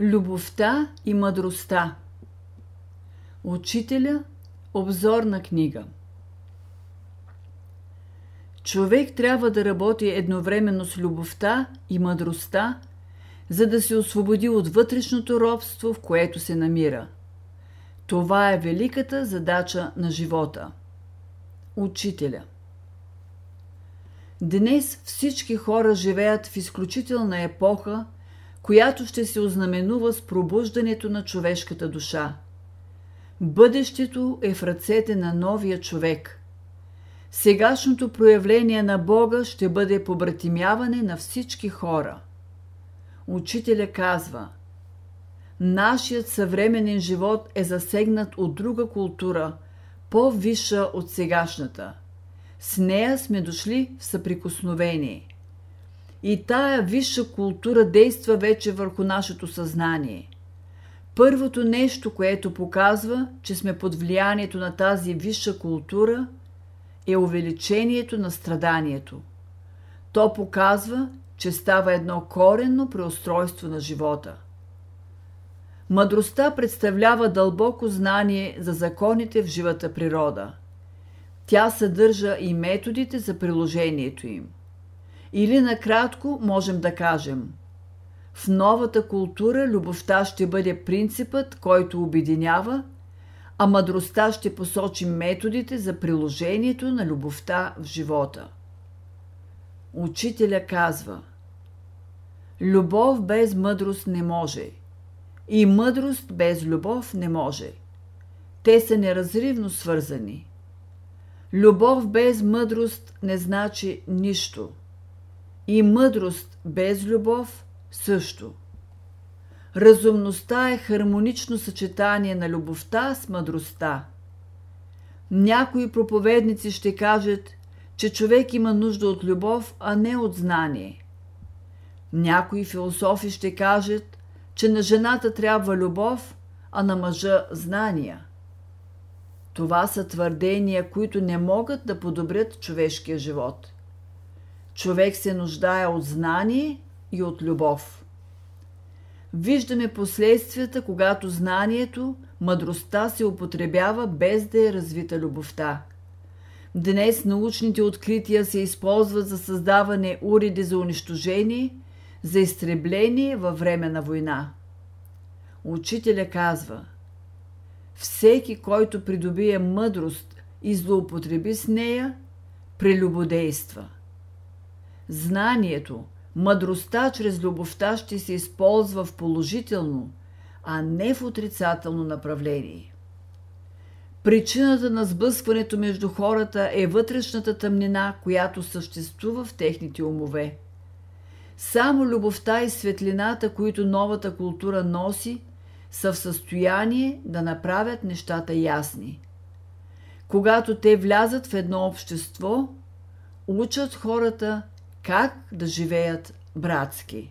Любовта и мъдростта. Учителя обзорна книга. Човек трябва да работи едновременно с любовта и мъдростта, за да се освободи от вътрешното робство, в което се намира. Това е великата задача на живота. Учителя. Днес всички хора живеят в изключителна епоха – която ще се ознаменува с пробуждането на човешката душа. Бъдещето е в ръцете на новия човек. Сегашното проявление на Бога ще бъде побратимяване на всички хора. Учителя казва Нашият съвременен живот е засегнат от друга култура, по-висша от сегашната. С нея сме дошли в съприкосновение – и тая висша култура действа вече върху нашето съзнание. Първото нещо, което показва, че сме под влиянието на тази висша култура, е увеличението на страданието. То показва, че става едно коренно преустройство на живота. Мъдростта представлява дълбоко знание за законите в живата природа. Тя съдържа и методите за приложението им – или накратко можем да кажем в новата култура любовта ще бъде принципът, който обединява, а мъдростта ще посочи методите за приложението на любовта в живота. Учителя казва Любов без мъдрост не може и мъдрост без любов не може. Те са неразривно свързани. Любов без мъдрост не значи нищо – и мъдрост без любов също. Разумността е хармонично съчетание на любовта с мъдростта. Някои проповедници ще кажат, че човек има нужда от любов, а не от знание. Някои философи ще кажат, че на жената трябва любов, а на мъжа знания. Това са твърдения, които не могат да подобрят човешкия живот – Човек се нуждае от знание и от любов. Виждаме последствията, когато знанието, мъдростта се употребява без да е развита любовта. Днес научните открития се използват за създаване уреди за унищожение, за изтребление във време на война. Учителя казва Всеки, който придобие мъдрост и злоупотреби с нея, прелюбодейства – Знанието, мъдростта чрез любовта ще се използва в положително, а не в отрицателно направление. Причината на сблъскването между хората е вътрешната тъмнина, която съществува в техните умове. Само любовта и светлината, които новата култура носи, са в състояние да направят нещата ясни. Когато те влязат в едно общество, учат хората как да живеят братски.